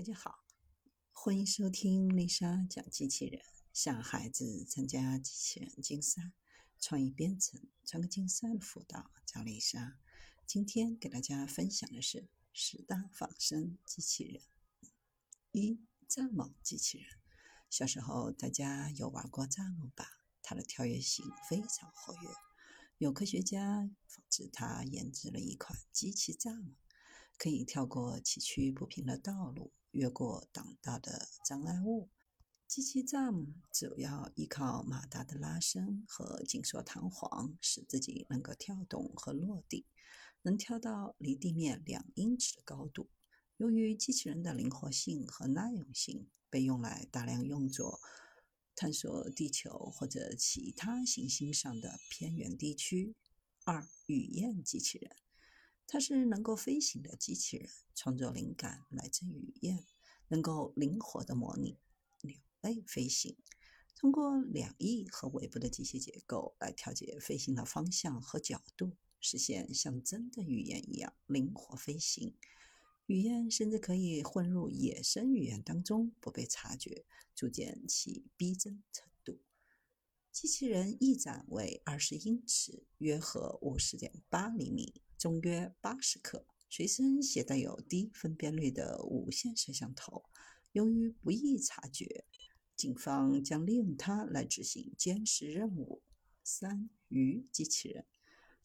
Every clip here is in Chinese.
大家好，欢迎收听丽莎讲机器人。想孩子参加机器人竞赛、创意编程、创客竞赛的辅导，找丽莎。今天给大家分享的是十大仿生机器人。一、蚱蜢机器人。小时候大家有玩过蚱蜢吧？它的跳跃性非常活跃，有科学家仿制它，研制了一款机器蚱蜢，可以跳过崎岖不平的道路。越过挡道的障碍物，机器蚱蜢主要依靠马达的拉伸和紧缩弹簧，使自己能够跳动和落地，能跳到离地面两英尺的高度。由于机器人的灵活性和耐用性，被用来大量用作探索地球或者其他行星上的偏远地区。二、雨燕机器人。它是能够飞行的机器人，创作灵感来自雨燕，能够灵活的模拟鸟类飞行，通过两翼和尾部的机械结构来调节飞行的方向和角度，实现像真的雨燕一样灵活飞行。雨燕甚至可以混入野生雨燕当中不被察觉，足见其逼真程。机器人翼展为二十英尺，约合五十点八厘米。重约八十克，随身携带有低分辨率的无线摄像头。由于不易察觉，警方将利用它来执行监视任务。三鱼机器人，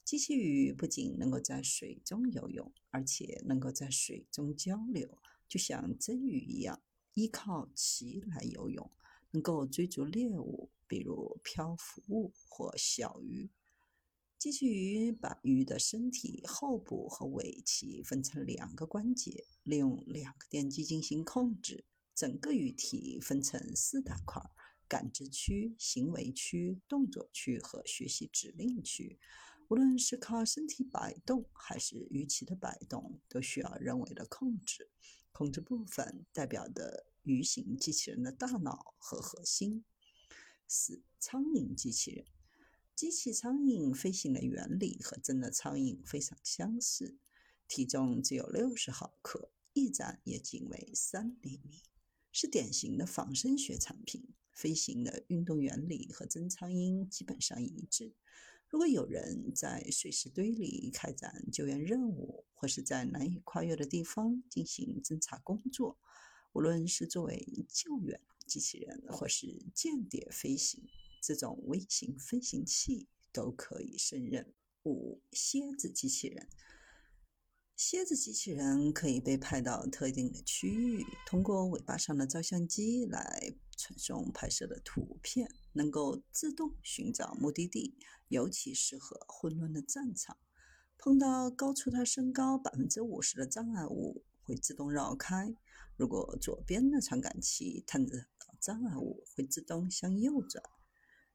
机器鱼不仅能够在水中游泳，而且能够在水中交流，就像真鱼一样，依靠鳍来游泳，能够追逐猎物，比如漂浮物或小鱼。机器鱼把鱼的身体后部和尾鳍分成两个关节，利用两个电机进行控制。整个鱼体分成四大块：感知区、行为区、动作区和学习指令区。无论是靠身体摆动，还是鱼鳍的摆动，都需要人为的控制。控制部分代表的鱼形机器人的大脑和核心。四、苍蝇机器人。机器苍蝇飞行的原理和真的苍蝇非常相似，体重只有六十毫克，翼展也仅为三厘米，是典型的仿生学产品。飞行的运动原理和真苍蝇基本上一致。如果有人在碎石堆里开展救援任务，或是在难以跨越的地方进行侦查工作，无论是作为救援机器人，或是间谍飞行。这种微型飞行器都可以胜任。五、蝎子机器人。蝎子机器人可以被派到特定的区域，通过尾巴上的照相机来传送拍摄的图片，能够自动寻找目的地，尤其适合混乱的战场。碰到高出它身高百分之五十的障碍物，会自动绕开。如果左边的传感器探测障碍物，会自动向右转。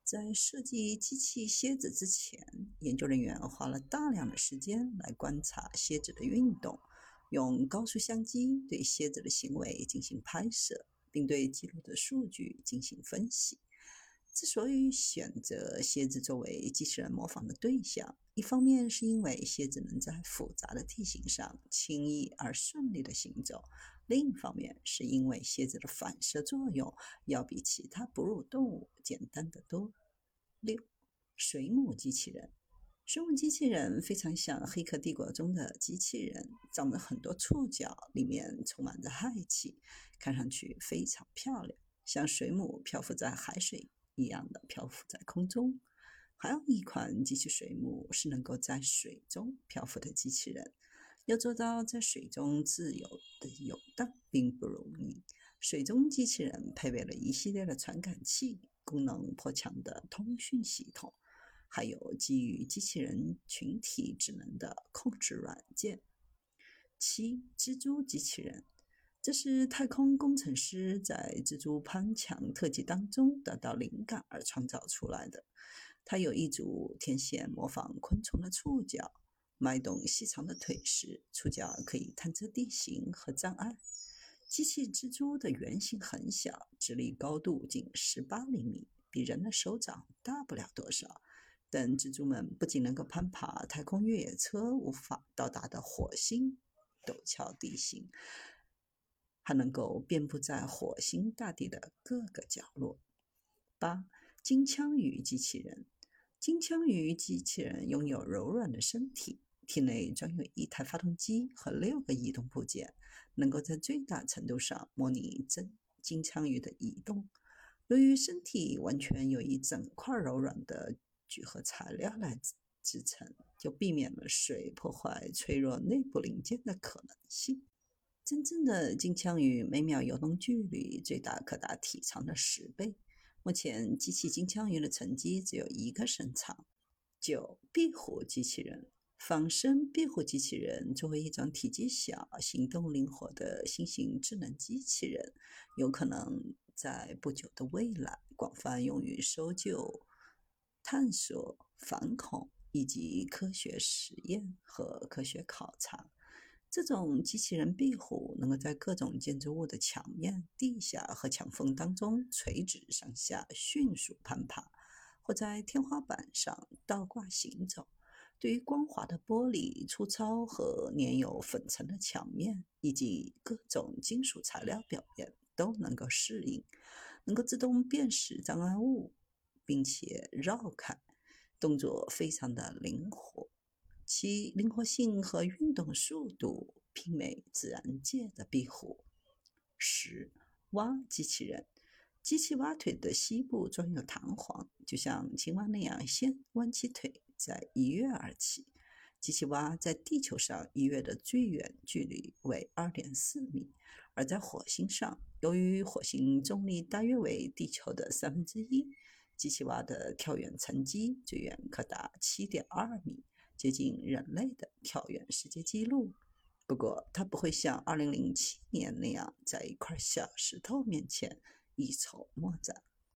在设计机器蝎子之前，研究人员花了大量的时间来观察蝎子的运动，用高速相机对蝎子的行为进行拍摄，并对记录的数据进行分析。之所以选择蝎子作为机器人模仿的对象，一方面是因为蝎子能在复杂的地形上轻易而顺利的行走，另一方面是因为蝎子的反射作用要比其他哺乳动物简单得多。六，水母机器人。水母机器人非常像《黑客帝国》中的机器人，长着很多触角，里面充满着氦气，看上去非常漂亮，像水母漂浮在海水一样的漂浮在空中。还有一款机器水母是能够在水中漂浮的机器人，要做到在水中自由的游荡并不容易。水中机器人配备了一系列的传感器。功能颇强的通讯系统，还有基于机器人群体智能的控制软件。七蜘蛛机器人，这是太空工程师在蜘蛛攀墙特技当中得到灵感而创造出来的。它有一组天线模仿昆虫的触角，迈动细长的腿时，触角可以探测地形和障碍。机器蜘蛛的原型很小，直立高度仅十八厘米，比人的手掌大不了多少。但蜘蛛们不仅能够攀爬太空越野车无法到达的火星陡峭地形，还能够遍布在火星大地的各个角落。八、金枪鱼机器人。金枪鱼机器人拥有柔软的身体，体内装有一台发动机和六个移动部件，能够在最大程度上模拟真金枪鱼的移动。由于身体完全由一整块柔软的聚合材料来制成，就避免了水破坏脆弱内部零件的可能性。真正的金枪鱼每秒游动距离最大可达体长的十倍。目前，机器金枪鱼的成绩只有一个身长。九、壁虎机器人仿生壁虎机器人作为一种体积小、行动灵活的新型智能机器人，有可能在不久的未来广泛用于搜救、探索、反恐以及科学实验和科学考察。这种机器人壁虎能够在各种建筑物的墙面、地下和墙缝当中垂直上下迅速攀爬，或在天花板上倒挂行走。对于光滑的玻璃、粗糙和粘有粉尘的墙面以及各种金属材料表面都能够适应，能够自动辨识障碍物，并且绕开，动作非常的灵活。其灵活性和运动速度媲美自然界的壁虎。十蛙机器人，机器蛙腿的膝部装有弹簧，就像青蛙那样先弯起腿，再一跃而起。机器蛙在地球上一跃的最远距离为二点四米，而在火星上，由于火星重力大约为地球的三分之一，机器蛙的跳远成绩最远可达七点二米。接近人类的跳远世界纪录，不过他不会像2007年那样在一块小石头面前一筹莫展。